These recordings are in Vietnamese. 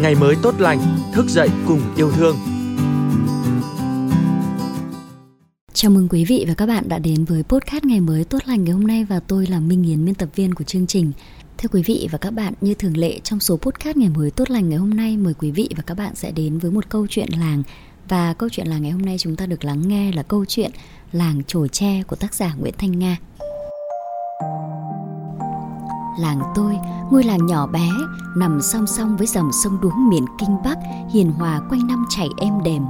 ngày mới tốt lành, thức dậy cùng yêu thương. Chào mừng quý vị và các bạn đã đến với podcast ngày mới tốt lành ngày hôm nay và tôi là Minh Yến biên tập viên của chương trình. Thưa quý vị và các bạn, như thường lệ trong số podcast ngày mới tốt lành ngày hôm nay mời quý vị và các bạn sẽ đến với một câu chuyện làng và câu chuyện làng ngày hôm nay chúng ta được lắng nghe là câu chuyện Làng Trồi Tre của tác giả Nguyễn Thanh Nga. Làng tôi, ngôi làng nhỏ bé, nằm song song với dòng sông đuống miền Kinh Bắc, hiền hòa quanh năm chảy êm đềm.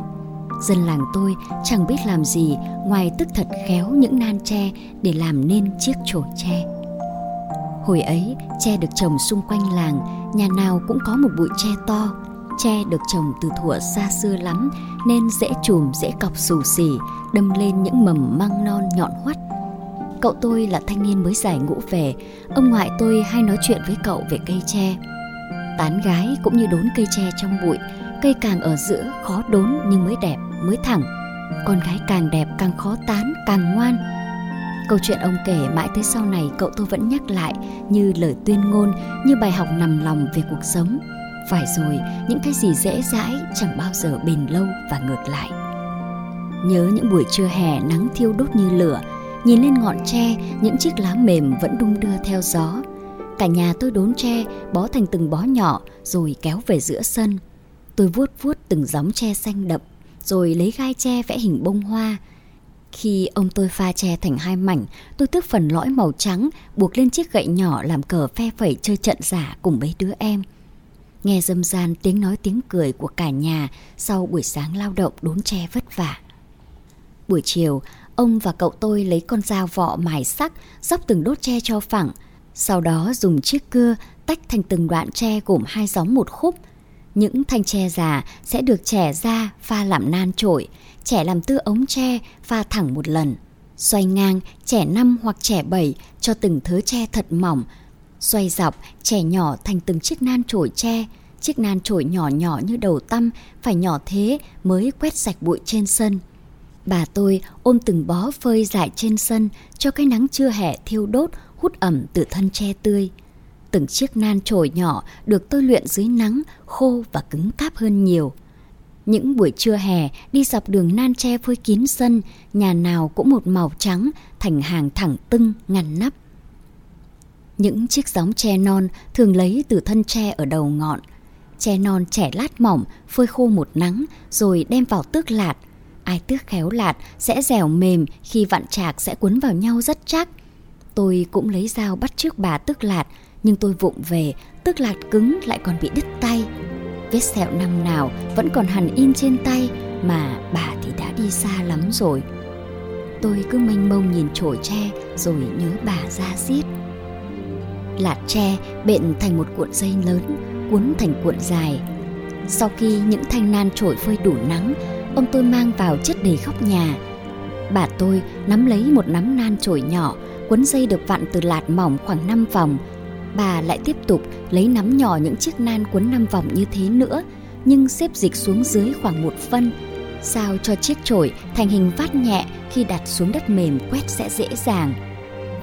Dân làng tôi chẳng biết làm gì ngoài tức thật khéo những nan tre để làm nên chiếc chổi tre. Hồi ấy, tre được trồng xung quanh làng, nhà nào cũng có một bụi tre to. Tre được trồng từ thuở xa xưa lắm nên dễ chùm dễ cọc xù xì, đâm lên những mầm măng non nhọn hoắt Cậu tôi là thanh niên mới giải ngũ về, ông ngoại tôi hay nói chuyện với cậu về cây tre. Tán gái cũng như đốn cây tre trong bụi, cây càng ở giữa khó đốn nhưng mới đẹp, mới thẳng. Con gái càng đẹp càng khó tán, càng ngoan. Câu chuyện ông kể mãi tới sau này cậu tôi vẫn nhắc lại như lời tuyên ngôn, như bài học nằm lòng về cuộc sống. Phải rồi, những cái gì dễ dãi chẳng bao giờ bền lâu và ngược lại. Nhớ những buổi trưa hè nắng thiêu đốt như lửa, Nhìn lên ngọn tre, những chiếc lá mềm vẫn đung đưa theo gió. Cả nhà tôi đốn tre, bó thành từng bó nhỏ rồi kéo về giữa sân. Tôi vuốt vuốt từng gióng tre xanh đậm, rồi lấy gai tre vẽ hình bông hoa. Khi ông tôi pha tre thành hai mảnh, tôi tước phần lõi màu trắng, buộc lên chiếc gậy nhỏ làm cờ phe phẩy chơi trận giả cùng mấy đứa em. Nghe dâm gian tiếng nói tiếng cười của cả nhà sau buổi sáng lao động đốn tre vất vả. Buổi chiều, Ông và cậu tôi lấy con dao vọ mài sắc, dốc từng đốt tre cho phẳng. Sau đó dùng chiếc cưa tách thành từng đoạn tre gồm hai gióng một khúc. Những thanh tre già sẽ được trẻ ra pha làm nan trội, trẻ làm tư ống tre pha thẳng một lần. Xoay ngang, trẻ năm hoặc trẻ bảy cho từng thớ tre thật mỏng. Xoay dọc, trẻ nhỏ thành từng chiếc nan trổi tre. Chiếc nan trổi nhỏ nhỏ như đầu tăm, phải nhỏ thế mới quét sạch bụi trên sân. Bà tôi ôm từng bó phơi dại trên sân cho cái nắng trưa hè thiêu đốt hút ẩm từ thân tre tươi. Từng chiếc nan trồi nhỏ được tôi luyện dưới nắng khô và cứng cáp hơn nhiều. Những buổi trưa hè đi dọc đường nan tre phơi kín sân, nhà nào cũng một màu trắng thành hàng thẳng tưng ngăn nắp. Những chiếc gióng tre non thường lấy từ thân tre ở đầu ngọn. Tre non trẻ lát mỏng, phơi khô một nắng rồi đem vào tước lạt, Ai tước khéo lạt sẽ dẻo mềm khi vặn chạc sẽ cuốn vào nhau rất chắc. Tôi cũng lấy dao bắt trước bà tước lạt, nhưng tôi vụng về, tước lạt cứng lại còn bị đứt tay. Vết sẹo năm nào vẫn còn hằn in trên tay mà bà thì đã đi xa lắm rồi. Tôi cứ mênh mông nhìn chổi tre rồi nhớ bà ra xiết. Lạt tre bện thành một cuộn dây lớn, cuốn thành cuộn dài. Sau khi những thanh nan trổi phơi đủ nắng, ông tôi mang vào chất đầy góc nhà. Bà tôi nắm lấy một nắm nan chổi nhỏ, cuốn dây được vặn từ lạt mỏng khoảng 5 vòng. Bà lại tiếp tục lấy nắm nhỏ những chiếc nan cuốn 5 vòng như thế nữa, nhưng xếp dịch xuống dưới khoảng một phân, sao cho chiếc chổi thành hình vát nhẹ khi đặt xuống đất mềm quét sẽ dễ dàng.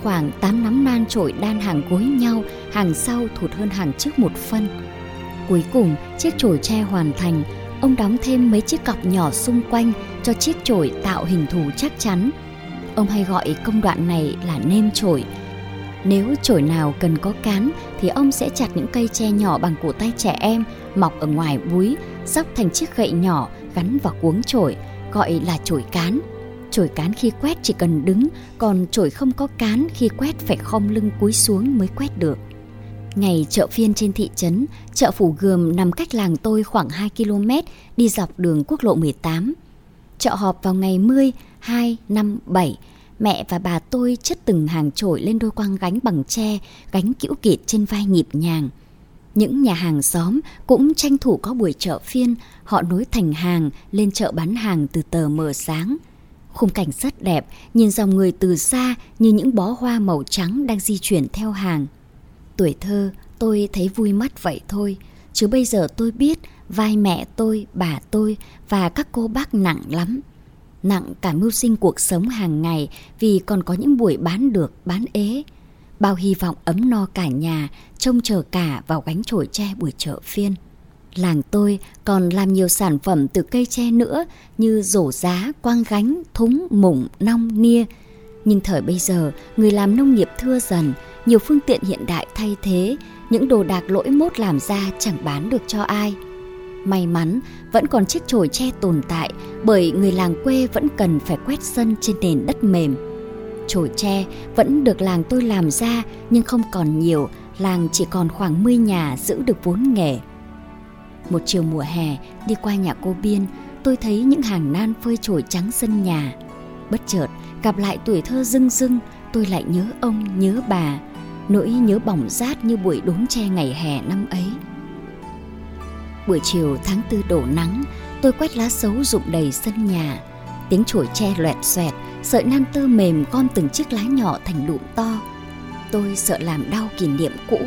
Khoảng 8 nắm nan chổi đan hàng gối nhau, hàng sau thụt hơn hàng trước một phân. Cuối cùng, chiếc chổi tre hoàn thành, ông đóng thêm mấy chiếc cọc nhỏ xung quanh cho chiếc chổi tạo hình thù chắc chắn. Ông hay gọi công đoạn này là nêm chổi. Nếu chổi nào cần có cán thì ông sẽ chặt những cây tre nhỏ bằng cổ tay trẻ em mọc ở ngoài búi, dóc thành chiếc gậy nhỏ gắn vào cuống chổi, gọi là chổi cán. Chổi cán khi quét chỉ cần đứng, còn chổi không có cán khi quét phải khom lưng cúi xuống mới quét được. Ngày chợ phiên trên thị trấn, chợ Phủ Gườm nằm cách làng tôi khoảng 2 km đi dọc đường quốc lộ 18. Chợ họp vào ngày 10, 2, 5, 7. Mẹ và bà tôi chất từng hàng trổi lên đôi quang gánh bằng tre, gánh cữu kịt trên vai nhịp nhàng. Những nhà hàng xóm cũng tranh thủ có buổi chợ phiên, họ nối thành hàng lên chợ bán hàng từ tờ mờ sáng. Khung cảnh rất đẹp, nhìn dòng người từ xa như những bó hoa màu trắng đang di chuyển theo hàng. Tuổi thơ tôi thấy vui mắt vậy thôi. Chứ bây giờ tôi biết vai mẹ tôi, bà tôi và các cô bác nặng lắm. Nặng cả mưu sinh cuộc sống hàng ngày vì còn có những buổi bán được, bán ế. Bao hy vọng ấm no cả nhà, trông chờ cả vào gánh chổi tre buổi chợ phiên. Làng tôi còn làm nhiều sản phẩm từ cây tre nữa như rổ giá, quang gánh, thúng, mủng, nong, nia. Nhưng thời bây giờ, người làm nông nghiệp thưa dần, nhiều phương tiện hiện đại thay thế, những đồ đạc lỗi mốt làm ra chẳng bán được cho ai. May mắn vẫn còn chiếc chổi tre tồn tại bởi người làng quê vẫn cần phải quét sân trên nền đất mềm. Chổi tre vẫn được làng tôi làm ra nhưng không còn nhiều, làng chỉ còn khoảng 10 nhà giữ được vốn nghề. Một chiều mùa hè đi qua nhà cô Biên, tôi thấy những hàng nan phơi chổi trắng sân nhà. Bất chợt gặp lại tuổi thơ rưng rưng, tôi lại nhớ ông, nhớ bà, nỗi nhớ bỏng rát như buổi đốn tre ngày hè năm ấy. Buổi chiều tháng tư đổ nắng, tôi quét lá xấu rụng đầy sân nhà. Tiếng chổi tre loẹt xoẹt, sợi nan tơ mềm gom từng chiếc lá nhỏ thành đụng to. Tôi sợ làm đau kỷ niệm cũ,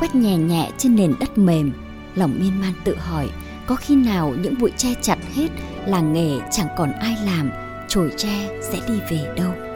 quét nhẹ nhẹ trên nền đất mềm. Lòng miên man tự hỏi, có khi nào những bụi tre chặt hết, làng nghề chẳng còn ai làm, chổi tre sẽ đi về đâu.